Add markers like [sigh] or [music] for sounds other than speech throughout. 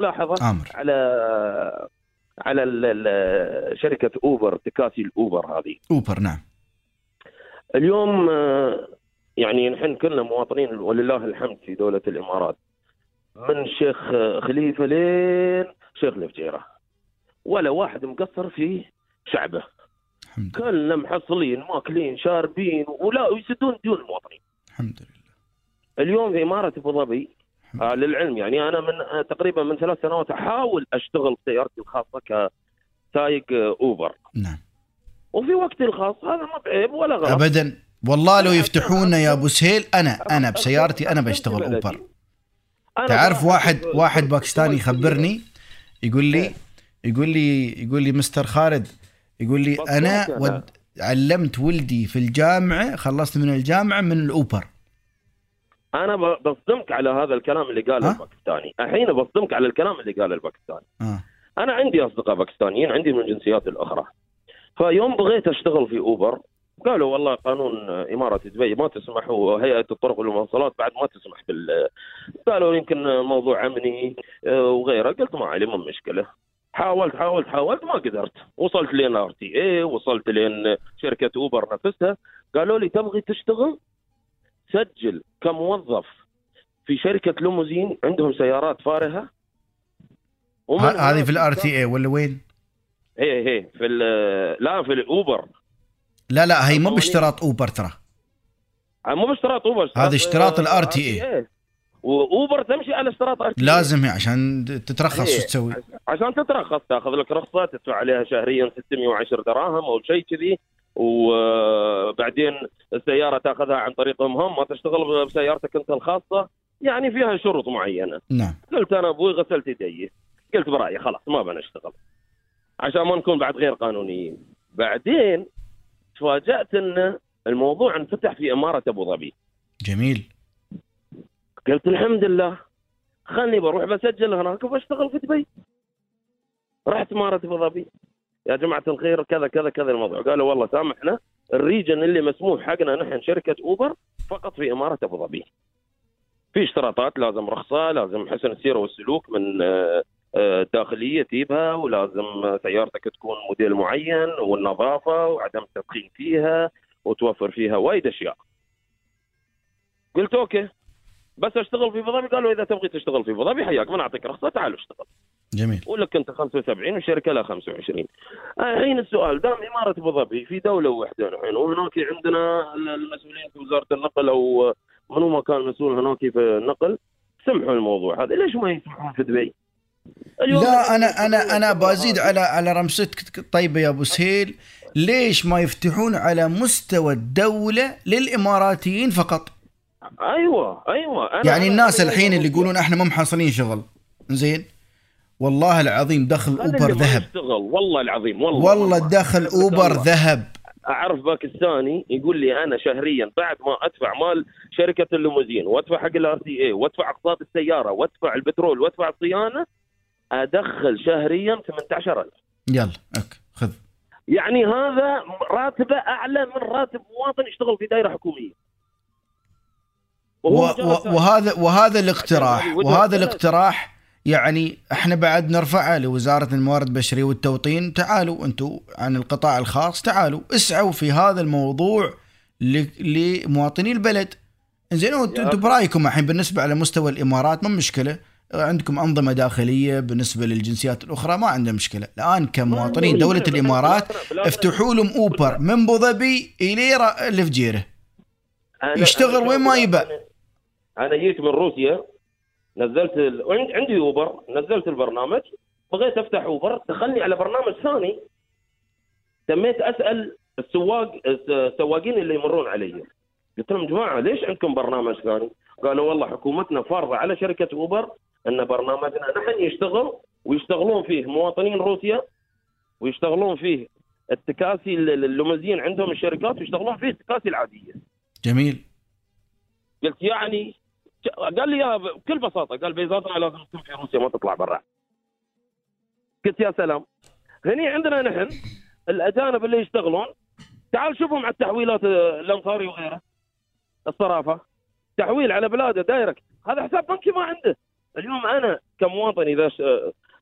ملاحظة أمر. على على شركة أوبر تكاسي الأوبر هذه. أوبر نعم. اليوم آه، يعني نحن كلنا مواطنين ولله الحمد في دولة الإمارات. من الشيخ آه، خليفة لين شيخ الفجيره ولا واحد مقصر في شعبه. الحمد كلنا محصلين ماكلين شاربين ولا ويسدون ديون المواطنين. الحمد لله. اليوم في إمارة أبو ظبي آه للعلم. يعني أنا من آه تقريبا من ثلاث سنوات أحاول أشتغل بسيارتي الخاصة كسايق آه أوبر. نعم. وفي وقتي الخاص هذا ما بعيب ولا غلط. ابدا. والله لو يفتحونا يا أبو سهيل أنا أنا بسيارتي أنا بشتغل أوبر. تعرف واحد واحد باكستاني يخبرني يقول لي يقول لي يقول لي مستر خالد يقول لي أنا. ود علمت ولدي في الجامعة خلصت من الجامعة من الأوبر. أنا بصدمك على هذا الكلام اللي قاله؟ الباكستاني. الحين بصدمك على الكلام اللي قاله الباكستاني. آه أنا عندي أصدقاء باكستانيين عندي من الجنسيات الأخرى. فيوم بغيت أشتغل في أوبر قالوا والله قانون إمارة دبي ما تسمح وهيئة الطرق والمواصلات بعد ما تسمح بال قالوا يمكن موضوع أمني آه، وغيره. قلت ما علي من مشكلة. حاولت حاولت حاولت ما قدرت. وصلت لين RTA وصلت لين شركة أوبر نفسها. قالوا لي تبغي تشتغل؟ سجل كموظف في شركة ليموزين عندهم سيارات فارهة هذه في الار تي اي ولا وين؟ هي هي في لا في الاوبر لا لا هي مو. باشتراط اوبر ترى مو باشتراط اوبر هذا اشتراط ال RTA. RTA. واوبر تمشي على اشتراط R لازم هي عشان تترخص إيه. شو تسوي؟ عشان تترخص تاخذ لك رخصة تدفع عليها شهريا 610 دراهم أو شيء كذي وبعدين السيارة تأخذها عن طريقهم هم ما تشتغل بسيارتك أنت الخاصة يعني فيها شروط معينة. نعم. قلت أنا أبوي غسلت يدي. قلت برأيي خلاص ما بنشتغل. عشان ما نكون بعد غير قانونيين. بعدين تفاجأت إن الموضوع انفتح في إمارة أبو ظبي. جميل. قلت الحمد لله. خلني بروح بسجل هناك وبشتغل في دبي. رحت إمارة أبو ظبي. يا جماعة الخير كذا كذا كذا الموضوع. قالوا والله سامحنا الريجن اللي مسموح حقنا نحن شركة أوبر فقط في إمارة أبو ظبي. في اشتراطات لازم رخصة لازم حسن السيرة والسلوك من آه، آه، الداخليه تجيبها ولازم سيارتك تكون موديل معين والنظافة وعدم التدخين فيها وتوفر فيها وايد أشياء. قلت أوكي. بس اشتغل في ابو ظبي قالوا إذا تبغي تشتغل في ابو ظبي حياك بنعطيك رخصة تعال اشتغل. جميل. ولك أنت 75 والشركة لها 25 الحين السؤال دام إمارة أبو ظبي في دولة واحدة نحن وهناك عندنا المسؤولين في وزارة النقل أو منو ما كان مسؤول هناك في النقل سمحوا الموضوع هذا. ليش ما يسمحون في دبي؟ اليوم لا أنا أنا أنا بزيد على على رمستك طيبه يا أبو سهيل ليش ما يفتحون على مستوى الدولة للإماراتيين فقط؟ أيوه أيوه. أنا يعني الناس أنا- الحين اللي يقولون إحنا ما محصلين شغل زين والله العظيم دخل أوبر ذهب. يشتغل والله العظيم والله والله دخل أوبر الله. ذهب. أعرف باكستاني يقول لي أنا شهريا بعد ما أدفع مال شركة الليموزين وأدفع حق ال RTA وأدفع أقساط السيارة وأدفع البترول وأدفع الصيانة أدخل شهريا 18000 يلا أوكي خذ. يعني هذا راتبه أعلى من راتب مواطن يشتغل في دائره حكومية. وهذا وهذا الاقتراح. وهذا. الاقتراح يعني إحنا بعد نرفعه لوزارة الموارد البشرية والتوطين. تعالوا أنتم عن القطاع الخاص تعالوا اسعوا في هذا الموضوع ل- لمواطني البلد. زين أنتم برأيكم الحين بالنسبة على مستوى الإمارات ما مشكلة. عندكم أنظمة داخلية بالنسبة للجنسيات الأخرى ما عندنا مشكلة. الآن كمواطنين دولة. الإمارات افتحوا لهم أوبر من ابو ظبي إلى الفجيره يشتغل وين ما يبى. أنا- أنا جيت من روسيا نزلت ال... عندي اوبر نزلت البرنامج بغيت أفتح اوبر دخلني على برنامج ثاني. تميت أسأل السواق الس- السواقين اللي يمرون علي. قلت لهم جماعة ليش عندكم برنامج ثاني؟ قالوا والله حكومتنا فارضة على شركة اوبر أن برنامجنا نحن يشتغل ويشتغلون فيه مواطنين روسيا ويشتغلون فيه التكاسي ال- اللومزين عندهم الشركات ويشتغلون فيه التكاسي العادية. جميل. قلت يعني قال لي يا بكل بساطة قال بيزاتنا لازم تكون في روسيا ما تطلع برا. قلت يا سلام. هني عندنا نحن الأجانب اللي يشتغلون. تعال شوفهم على التحويلات آه، الانصاري وغيره الصرافة. تحويل على بلاده direct. هذا حساب بنكي ما عنده. اليوم أنا كمواطن إذا ش-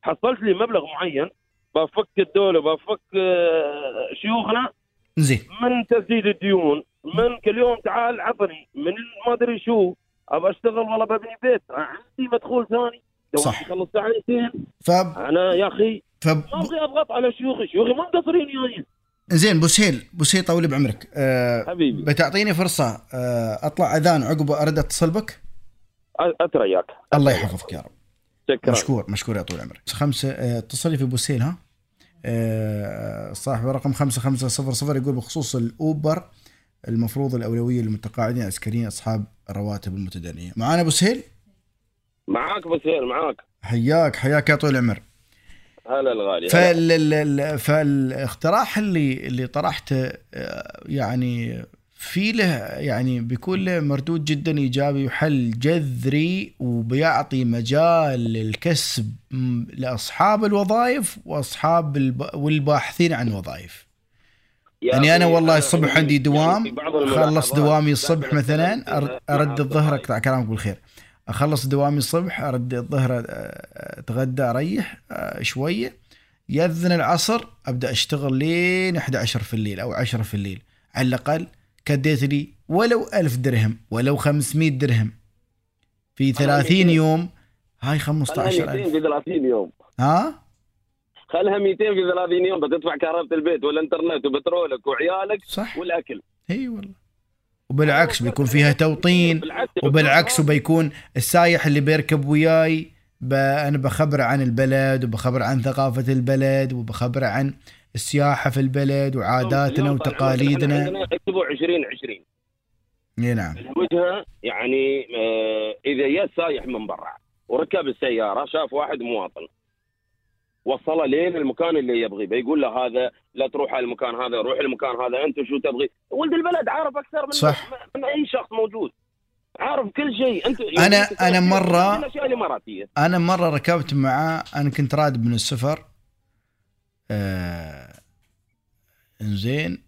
حصلت لي مبلغ معين بفك الدولة بفك آه، شيوخنا. زين. من تسديد الديون؟ من كل يوم تعال عطني. من ما أدري شو. أبى أشتغل والله ببني بيت. عندي مدخول ثاني. صح. يخلص ساعتين. ف أنا يا أخي ف ما ابغي أضغط على شيوخي. شيوخي ما مقصرين وياي زين بوسهيل بوسهيل طول بعمرك. أه حبيبي. بتعطيني فرصة أه أطلع أذان عقب أرد أتصل بك؟ اترياك الله يحفظك يا رب. شكرا. مشكور مشكور يا طول عمرك خمسة آه، اتصلي في بوسهيل ها؟ آه، صاحب رقم خمسة خمسة صفر صفر يقول بخصوص الأوبر المفروض الأولوية للمتقاعدين العسكريين أصحاب الرواتب المتدنية. معانا بوسهيل معاك بسير معاك. حياك حياك يا طول العمر. هلا الغالي. فال ال- فالاقتراح اللي اللي طرحته آه، يعني في له يعني بيكون له مردود جدا إيجابي وحل جذري وبيعطي مجال للكسب لأصحاب الوظائف وأصحاب الب... والباحثين عن وظائف. يعني أنا والله الصبح عندي دوام أخلص دوامي الصبح مثلا أرد الظهر. أقطع كلامك بالخير. أخلص دوامي الصبح أرد الظهر أ- أتغدى أريح أ- شوية. يأذن العصر أبدأ أشتغل لين 11 في الليل أو 10 في الليل. على الأقل كديت لي ولو ألف درهم ولو 500 درهم. في 30 يوم هاي خلها 200 15000 في 30 يوم. ها؟ خلها 200 في 30 يوم بتدفع كهرباء البيت والإنترنت وبترولك وعيالك صح. والأكل. إي والله. وبالعكس بيكون فيها توطين بالعكس وبالعكس وبيكون السايح اللي بيركب وياي. أنا بخبره عن البلد وبخبره عن ثقافة البلد وبخبره عن السياحة في البلد وعاداتنا وتقاليدنا. اكتبوا 20 20 إي نعم. الوجهة يعني آه إذا جاء سايح من برا وركب السيارة شاف واحد مواطن. وصله لين المكان اللي يبغيه بيقول له هذا لا تروح على المكان هذا روح المكان هذا انت شو تبغي؟ ولد البلد عارف أكثر من صح. من أي شخص موجود. عارف كل شيء. انت أنا- أنا مرة- الأشياء الاماراتيه أنا مرة ركبت معاه أنا كنت راد من السفر. آه إنزين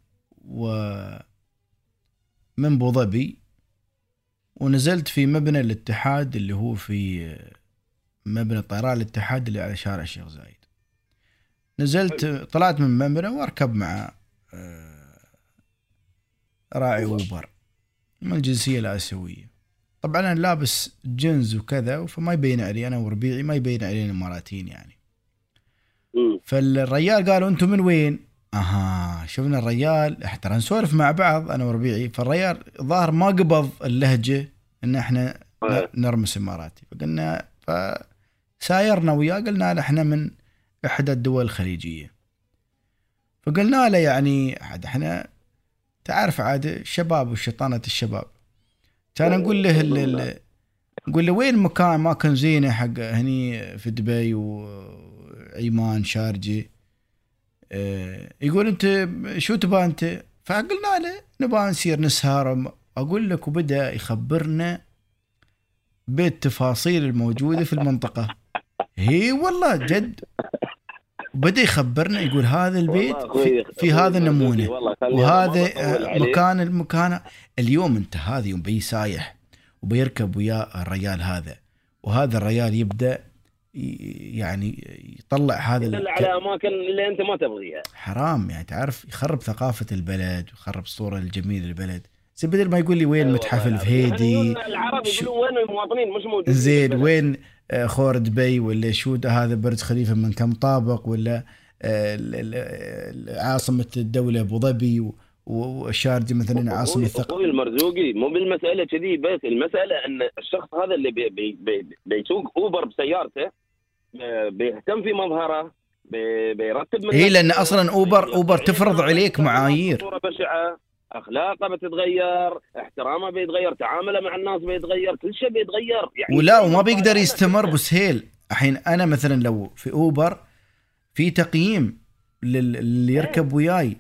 و من أبو ظبي ونزلت في مبنى الاتحاد اللي هو في مبنى طيران الاتحاد اللي على شارع الشيخ زايد. نزلت طلعت من مبنى واركب مع آه، راعي اوبر من الجنسية الآسيوية طبعا أنا لابس جنز وكذا فما يبين علي أنا وربيعي ما يبين علينا الإماراتيين يعني. فالريال قالوا أنتم من وين؟ أها شفنا الريال ترى نسولف مع بعض أنا وربيعي فالريال ظاهر ما قبض اللهجة إن إحنا. نرمس إماراتي فقلنا فسايرنا وياه قلنا إحنا من احدى الدول الخليجية. فقلنا له يعني عاد إحنا تعرف عاد شباب وشيطانة الشباب. كان نقول له نقول له وين مكان ما كان زينة حق هني في دبي وعيمان شارجة؟ آه، يقول أنت شو تبغى أنت؟ فقلنا له نبغى نسير نسهر. أقول لك وبدأ يخبرنا بالتفاصيل الموجودة في المنطقة. هي والله جد بدا يخبرنا يقول هذا البيت في, في هذا النمونة وهذا آه،. مكان المكان اليوم انت هذا يوم بي سايح وبيركب وياه الريال هذا وهذا الريال يبدأ يعني يطلع هذا يدل على أماكن اللي أنت ما تبغيها حرام يعني تعرف يخرب ثقافة البلد ويخرب الصورة الجميلة للبلد زي بدل ما يقول لي وين متحف الفهيدي. يعني العرب يقولون وين المواطنين مش موجودين زين. وين خور دبي ولا شو هذا برج خليفة من كم طابق ولا آه، ال- ال- ال- عاصمة الدولة أبو ظبي و- والشارجة مثلا الثقافة أخوي المرزوقي مو بالمسألة كذي بس المسألة أن الشخص هذا اللي بي بي بي بيسوق أوبر بسيارته آه، بيهتم في مظهره بي- بيرتب نفسه، أصلاً أوبر- بي- أوبر تفرض عليك معايير. صورة بشعة أخلاقه بتتغير احترامه بيتغير تعامله مع الناس بيتغير كل شيء بيتغير. يعني ولا وما بيقدر يستمر بسهيل الحين أنا مثلا لو في أوبر في تقييم لل- اللي يركب وياي.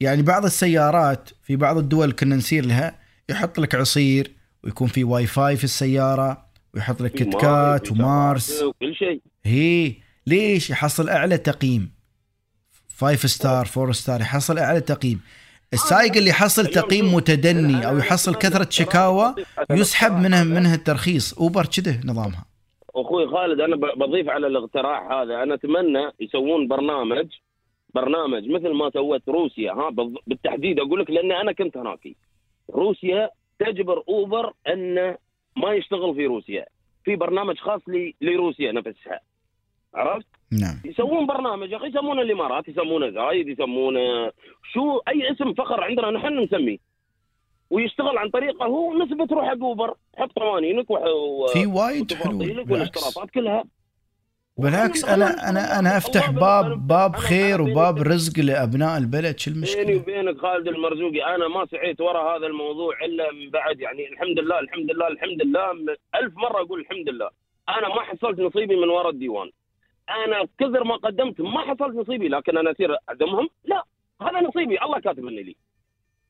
يعني بعض السيارات في بعض الدول كنا نسير لها يحط لك عصير ويكون في واي فاي في السيارة ويحط لك كت كات ومارس. وكل شيء. هي ليش؟ يحصل أعلى تقييم. five star four star يحصل أعلى تقييم. السائق اللي يحصل تقييم متدني أو يحصل كثرة شكاوى يسحب منها منها الترخيص. أوبر كذا نظامها. أخوي خالد أنا بضيف على الاقتراح هذا. أنا أتمنى يسوون برنامج برنامج مثل ما سوت روسيا. ها بالتحديد أقول لك لأن أنا كنت هناك. روسيا تجبر أوبر انه ما يشتغل في روسيا. في برنامج خاص لروسيا نفسها. عرفت؟ نعم. يسوون برنامج يا أخي يسمونه الإمارات يسمونه زايد يسمونه شو أي اسم فخر عندنا نحن نسميه. ويشتغل عن طريقه هو نسبة تروح حق اوبر حط قوانينك و- في وايد حلول. والاشتراطات كلها. بالعكس أنا أنا أنا أفتح باب باب خير وباب رزق لأبناء البلد شو بيني المشكلة؟ وبينك خالد المرزوقي أنا ما سعيت ورا هذا الموضوع إلا من بعد يعني الحمد لله الحمد لله الحمد لله ألف مرة أقول الحمد لله. أنا ما حصلت نصيبي من ورا الديوان. أنا كثر ما قدمت ما حصلت نصيبي لكن أنا اصير اعدمهم لا هذا نصيبي. الله كاتب لي.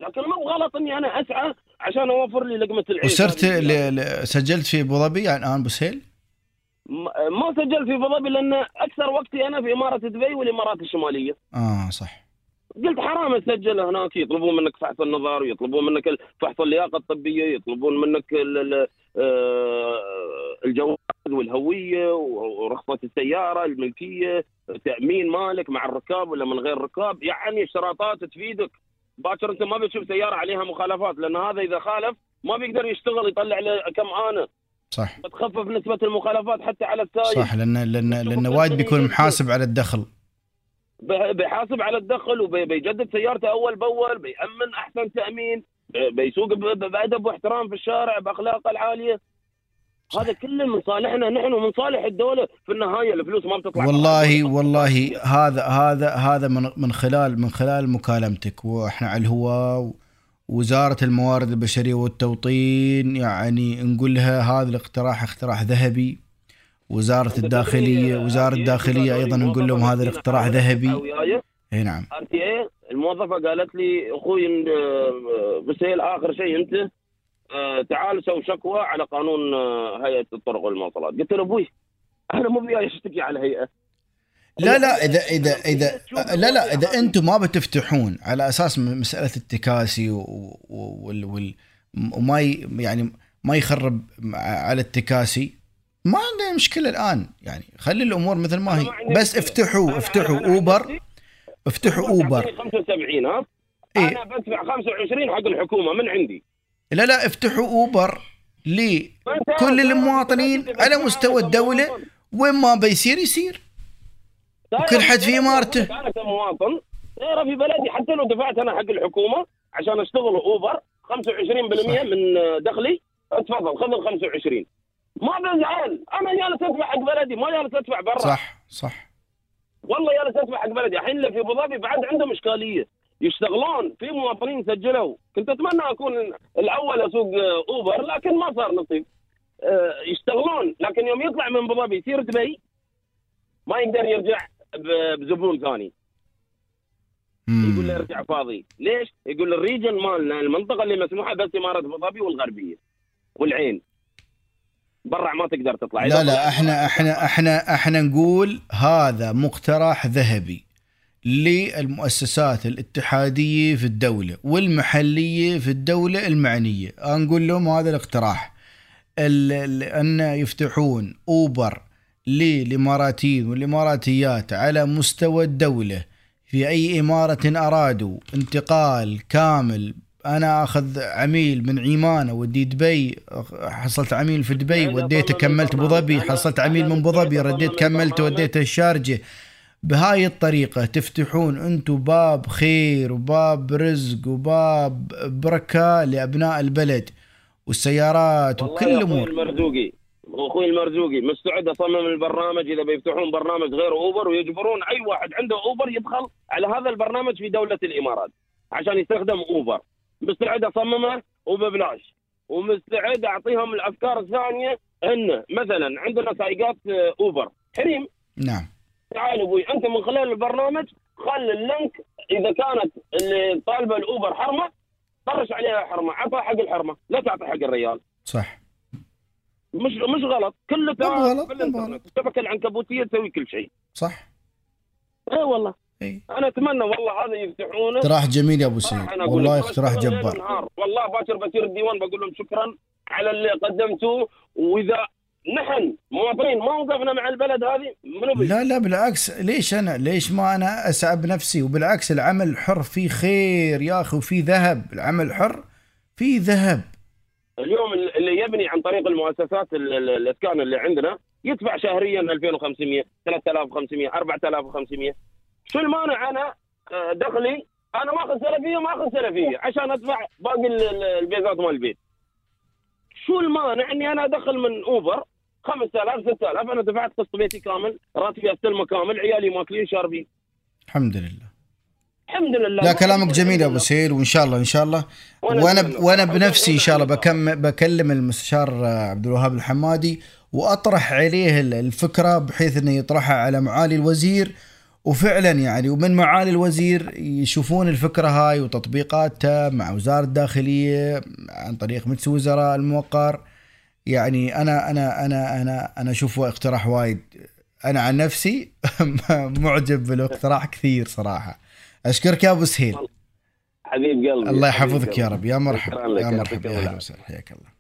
لكن مو غلط إني أنا أسعى عشان أوفر لي لقمة العيش وصرت هذه. ل... ل... سجلت في أبو ظبي؟ يعني الآن بوسهيل؟ ما سجلت في أبو ظبي لأن أكثر وقتي أنا في إمارة دبي والإمارات الشمالية. آه صح. قلت حرام تسجل هناك يطلبون منك فحص النظر ويطلبون منك فحص اللياقة الطبية يطلبون منك آه، الجواز والهوية ورخصة السيارة الملكية تأمين مالك مع الركاب ولا من غير ركاب. يعني اشتراطات تفيدك. باكر أنت ما بتشوف سيارة عليها مخالفات لأن هذا إذا خالف ما بيقدر يشتغل يطلع له كم أنا صح. بتخفف نسبة المخالفات حتى على السايق. صح لأن لأن لأن وايد بيكون محاسب على الدخل. بيحاسب على الدخل وبيجدد سيارته أول بأول بيأمن أحسن تأمين بي- بيسوق بأدب واحترام في الشارع بأخلاقه العالية. هذا كله من صالحنا نحن ومن صالح الدولة في النهاية الفلوس ما بتطلع. والله والله هذا هذا هذا من من خلال من خلال مكالمتك وإحنا على الهواء وزارة الموارد البشرية والتوطين يعني نقول لها هذا الاقتراح اقتراح ذهبي. وزارة الداخلية وزارة الداخلية أيضا نقول لهم هذا الاقتراح ذهبي. اي نعم. RTA الموظفة قالت لي أخوي آه، بسهيل آخر شيء أنت آه، تعال سوي شكوى على قانون آه، هيئة الطرق والمواصلات. قلت له أبوي أنا مو بياي أشتكي على هيئه لا لا إذا إذا إذا لا لا إذا أنتم ما بتفتحون على أساس مسألة التكاسي وال وما يعني ما يخرب على التكاسي ما عندنا مشكلة الآن. يعني خلي الأمور مثل ما هي. بس. افتحوا افتحوا أوبر. افتحوا أوبر تعطيني 75 ها؟ إيه. أنا بدفع 25 حق الحكومة من عندي. لا لا افتحوا أوبر لكل المواطنين على مستوى الدولة. وين ما بيصير يصير. وكل حد في إمارته. أنا كمواطن سيارة في بلدي. حتى لو دفعت أنا حق الحكومة عشان أشتغل أوبر 25% صح. من دخلي تفضل خذ ال 25 ما بزعل أنا جالس أدفع حق بلدي ما جالس أدفع برا. صح صح. والله جالس أدفع حق بلدي. الحين اللي في أبو ظبي بعد عندهم اشكاليه يشتغلون. في مواطنين سجلوا. كنت أتمنى أكون الأول أسوق أوبر لكن ما صار نصيب. آه، يشتغلون. لكن يوم يطلع من أبو ظبي يصير دبي ما يقدر يرجع بزبون ثاني. يقول له. ارجع فاضي. ليش؟ يقول الريجن مالنا المنطقة اللي مسموحة بس إمارة أبو ظبي والغربية والعين. برا ما تقدر تطلع. لا لا إحنا إحنا إحنا إحنا نقول هذا مقترح ذهبي للمؤسسات الاتحادية في الدولة والمحلية في الدولة المعنية. نقول لهم هذا الاقتراح. ال- ال- أن يفتحون أوبر للإماراتيين والإماراتيات على مستوى الدولة في أي إمارة أرادوا انتقال كامل أنا أخذ عميل من عيمانه ودي دبي حصلت عميل في دبي وديته كملت أبو. ظبي حصلت عميل من أبو ظبي رديت كملت. وديته الشارجة بهاي الطريقة تفتحون أنتم باب خير وباب رزق وباب بركة لأبناء البلد والسيارات وكل الأمور المرزوقي أخوي المرزوقي مستعد أصمم البرنامج إذا بيفتحون برنامج غير أوبر ويجبرون أي واحد عنده أوبر يدخل على هذا البرنامج في دولة الإمارات عشان يستخدم أوبر مستعد أصممه وببلاش. ومستعد أعطيهم الأفكار الثانية إن مثلا عندنا سايقات آه، أوبر. حريم. نعم. تعال أبوي أنت من خلال البرنامج خل اللينك إذا كانت اللي طالبة الأوبر حرمة طرش عليها حرمة عطها حق الحرمة لا تعطي حق الريال. صح. مش مش غلط. كله غلط، الشبكه العنكبوتية تسوي كل شيء. صح. اي والله. إي. أنا أتمنى والله هذا يفتحونه. اقتراح جميل يا أبو سعيد. والله اقتراح جبار. والله باكر بصير الديوان بقول لهم شكرا على اللي قدمتوه. وإذا نحن مواطنين ما وقفنا مع البلد هذه؟ لا لا بالعكس. ليش أنا ليش ما أنا اسعى بنفسي وبالعكس العمل الحر فيه خير يا أخي وفيه ذهب. العمل الحر فيه ذهب. اليوم اللي يبني عن طريق المؤسسات ال- ال- الأسكان اللي عندنا يدفع شهريا 2500 3500 4500 شو المانع أنا آه، دخلي؟ أنا ماخذ سلفية ماخذ سلفية عشان أدفع باقي ال- ال- البيزات مال البيت. شو المانع إني أنا أدخل من أوبر؟ 5000 6000 أنا دفعت قسط بيتي كامل راتبي أستلمه كامل عيالي ماكلين شاربين. الحمد لله. الحمد لله. لا كلامك جميل يا أبو سهيل وإن شاء الله إن شاء الله. وأنا. وأنا بنفسي إن شاء الله. بكم بكلم المستشار آه، عبد الوهاب الحمادي وأطرح عليه ال- الفكرة بحيث إنه يطرحها على معالي الوزير وفعلا يعني ومن معالي الوزير يشوفون الفكرة هاي وتطبيقاتها مع وزارة الداخلية عن طريق مجلس وزراء الموقر. يعني أنا أنا أنا أنا أنا أشوفه اقتراح وايد. أنا عن نفسي [laughs] معجب بالاقتراح كثير صراحة. أشكرك يا أبو سهيل. حبيب قلبي الله يحفظك يا. رب. يا مرحبا يا مرحبا يا. أهلا وسهلا. حياك الله.